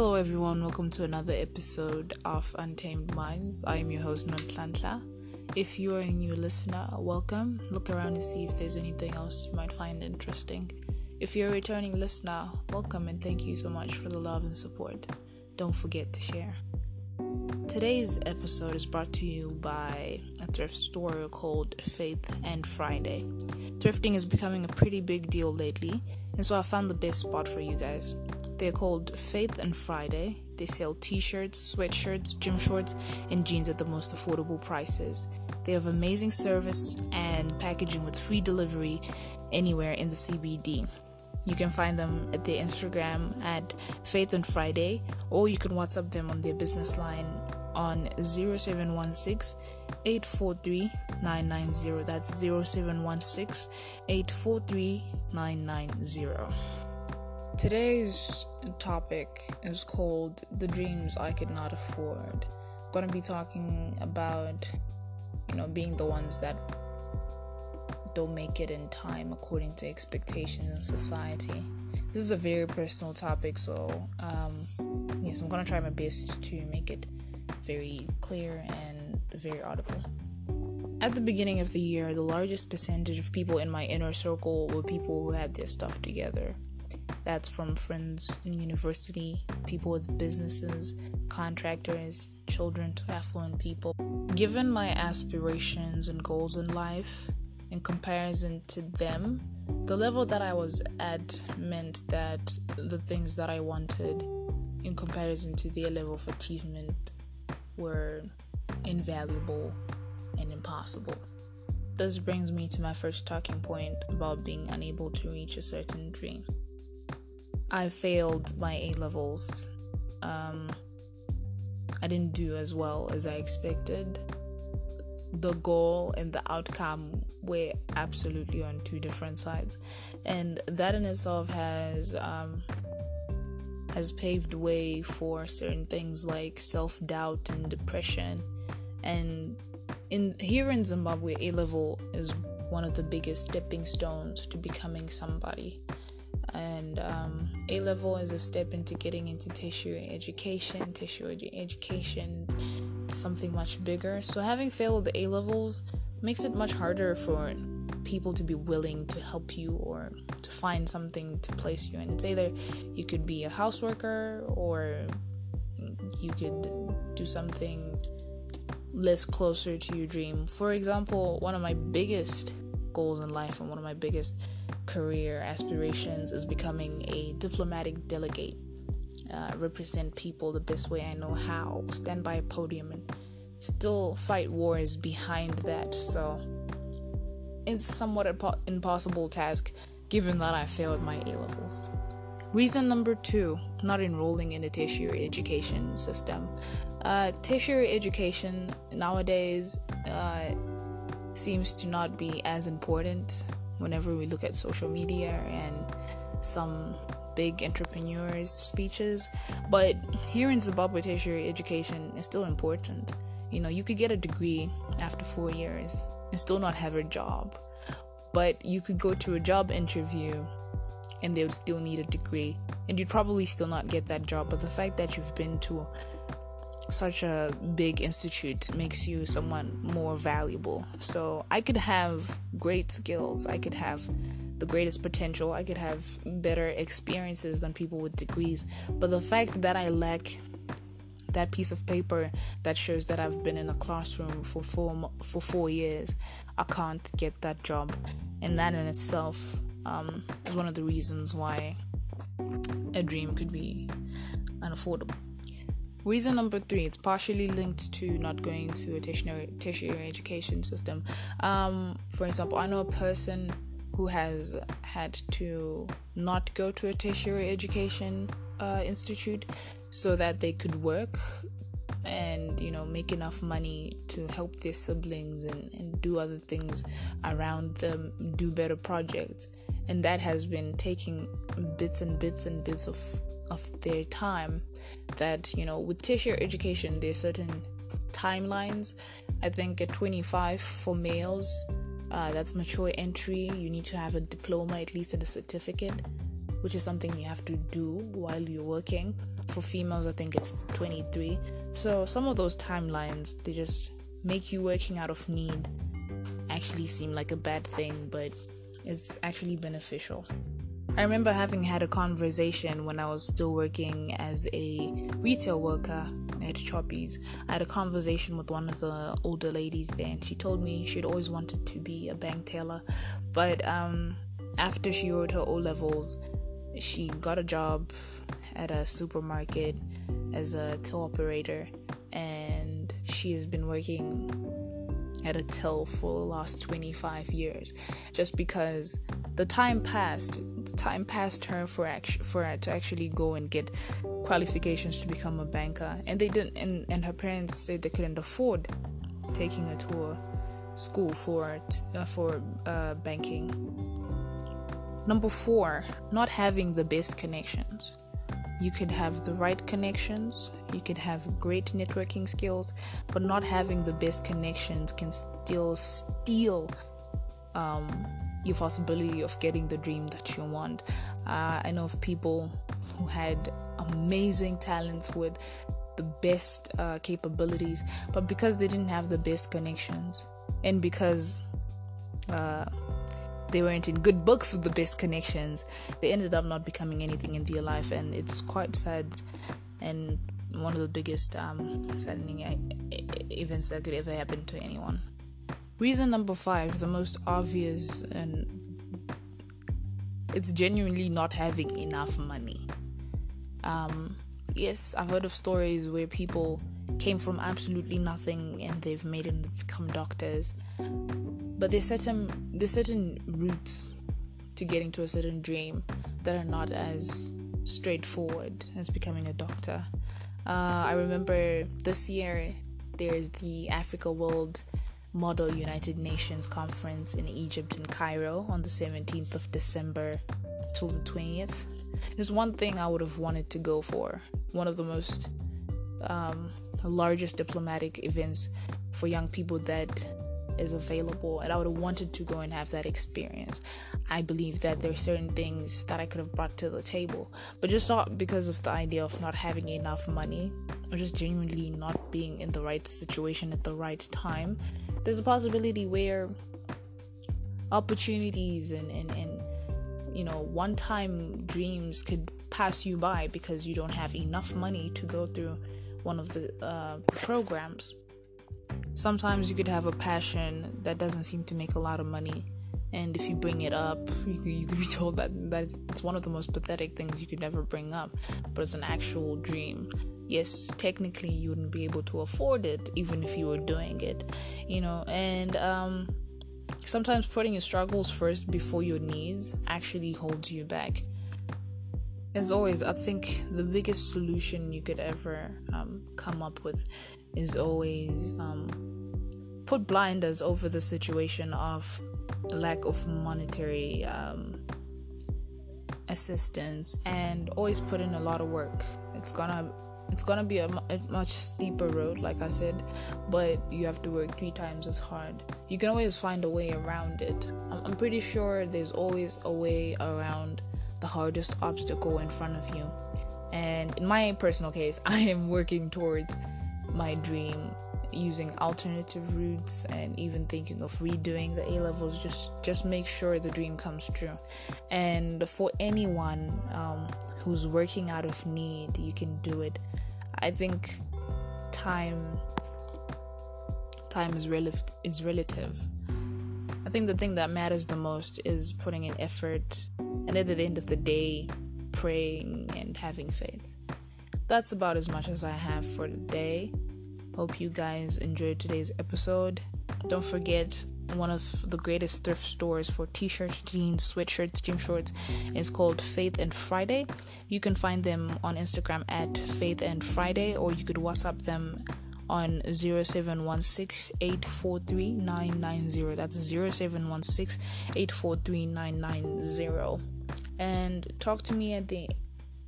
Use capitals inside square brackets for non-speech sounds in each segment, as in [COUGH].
Hello, everyone. Welcome to another episode of Untamed Minds. I am your host, Nonhlanhla. If you are a new listener, welcome. Look around and see if there's anything else you might find interesting. If you're a returning listener, welcome and thank you so much for the love and support. Don't forget to share. Today's episode is brought to you by a thrift store called Faith and Friday. Thrifting is becoming a pretty big deal lately, and so I found the best spot for you guys. They're called Faith and Friday. They sell t shirts, sweatshirts, gym shorts, and jeans at the most affordable prices. They have amazing service and packaging with free delivery anywhere in the CBD. You can find them at their Instagram at Faith and Friday, or you can WhatsApp them on their business line on 0716 843 990. That's 0716 843 990. Today's topic is called The Dreams I Could Not Afford. I'm going to be talking about, you know, being the ones that don't make it in time according to expectations in society. This is a very personal topic, so um, yes, I'm going to try my best to make it very clear and very audible. At the beginning of the year, the largest percentage of people in my inner circle were people who had their stuff together. That's from friends in university, people with businesses, contractors, children to affluent people. Given my aspirations and goals in life, in comparison to them, the level that I was at meant that the things that I wanted in comparison to their level of achievement were invaluable and impossible. This brings me to my first talking point about being unable to reach a certain dream. I failed my A levels. Um, I didn't do as well as I expected. The goal and the outcome were absolutely on two different sides, and that in itself has um, has paved way for certain things like self doubt and depression. And in here in Zimbabwe, A level is one of the biggest stepping stones to becoming somebody and um, A level is a step into getting into tertiary education. Tertiary education something much bigger. So having failed the A levels makes it much harder for people to be willing to help you or to find something to place you in. It's either you could be a houseworker or you could do something less closer to your dream. For example, one of my biggest goals in life and one of my biggest career aspirations is becoming a diplomatic delegate. Uh, represent people the best way I know how, stand by a podium and still fight wars behind that. So it's somewhat an impossible task given that I failed my A levels. Reason number two not enrolling in the tertiary education system. Uh, tertiary education nowadays uh, seems to not be as important whenever we look at social media and some big entrepreneurs' speeches. But here in Zimbabwe, tertiary education is still important. You know, you could get a degree after four years and still not have a job. But you could go to a job interview and they would still need a degree, and you'd probably still not get that job. But the fact that you've been to such a big institute makes you someone more valuable. So I could have great skills, I could have the greatest potential, I could have better experiences than people with degrees, but the fact that I lack that piece of paper that shows that I've been in a classroom for four for four years, I can't get that job, and that in itself um, is one of the reasons why a dream could be unaffordable. Reason number three, it's partially linked to not going to a tertiary, tertiary education system. Um, for example, I know a person who has had to not go to a tertiary education uh, institute so that they could work and you know make enough money to help their siblings and, and do other things around them do better projects and that has been taking bits and bits and bits of of their time that you know with tertiary education there's certain timelines i think at 25 for males uh, that's mature entry you need to have a diploma at least and a certificate which is something you have to do while you're working. For females, I think it's 23. So some of those timelines, they just make you working out of need actually seem like a bad thing, but it's actually beneficial. I remember having had a conversation when I was still working as a retail worker at Choppies. I had a conversation with one of the older ladies there, and she told me she'd always wanted to be a bank teller, but um, after she wrote her O levels, she got a job at a supermarket as a till operator, and she has been working at a till for the last 25 years just because the time passed the time passed her for act- for her to actually go and get qualifications to become a banker. And they didn't and, and her parents said they couldn't afford taking her to a school for uh, for uh, banking. Number 4 not having the best connections you could have the right connections, you could have great networking skills, but not having the best connections can still steal um, your possibility of getting the dream that you want. Uh, I know of people who had amazing talents with the best uh, capabilities, but because they didn't have the best connections, and because uh, they weren't in good books with the best connections. They ended up not becoming anything in their life, and it's quite sad and one of the biggest um, saddening events that could ever happen to anyone. Reason number five, the most obvious, and it's genuinely not having enough money. Um, yes, I've heard of stories where people came from absolutely nothing and they've made it become doctors but there's certain there's certain routes to getting to a certain dream that are not as straightforward as becoming a doctor. Uh, I remember this year there's the Africa World Model United Nations Conference in Egypt in Cairo on the 17th of December till the 20th. There's one thing I would have wanted to go for. One of the most um, largest diplomatic events for young people that is available and I would have wanted to go and have that experience. I believe that there are certain things that I could have brought to the table, but just not because of the idea of not having enough money or just genuinely not being in the right situation at the right time. There's a possibility where opportunities and, and, and you know, one time dreams could pass you by because you don't have enough money to go through one of the uh, programs sometimes you could have a passion that doesn't seem to make a lot of money. And if you bring it up you could, you could be [LAUGHS] told that that's it's one of the most pathetic things you could ever bring up but it's an actual dream. Yes technically you wouldn't be able to afford it even if you were doing it you know? And um, sometimes putting your struggles first before your needs actually holds you back as always i think the biggest solution you could ever um, come up with is always um, put blinders over the situation of lack of monetary um, assistance and always put in a lot of work. It's gonna it's gonna be a, a, much steeper road, like I said, but you have to work three times as hard. You can always find a way around it. I'm, I'm pretty sure there's always a way around hardest obstacle in front of you. And in my personal case, [LAUGHS] I am working towards my dream using alternative routes and even thinking of redoing the A levels just just make sure the dream comes true. And for anyone um, who's working out of need, you can do it. I think time time is rel- is relative. I think the thing that matters the most is putting in effort and at the end of the day praying and having faith that's about as much as I have for today. Hope you guys enjoyed today's episode. Don't forget, one of the greatest thrift stores for t shirts, jeans, sweatshirts, gym shorts is called Faith and Friday. You can find them on Instagram at Faith and Friday, or you could WhatsApp them on 0716 843 990. That's 0716 843 990. And talk to me at the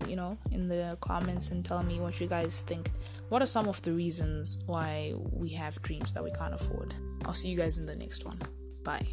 you know, in the comments and tell me what you guys think. What are some of the reasons why we have dreams that we can't afford? I'll see you guys in the next one. Bye.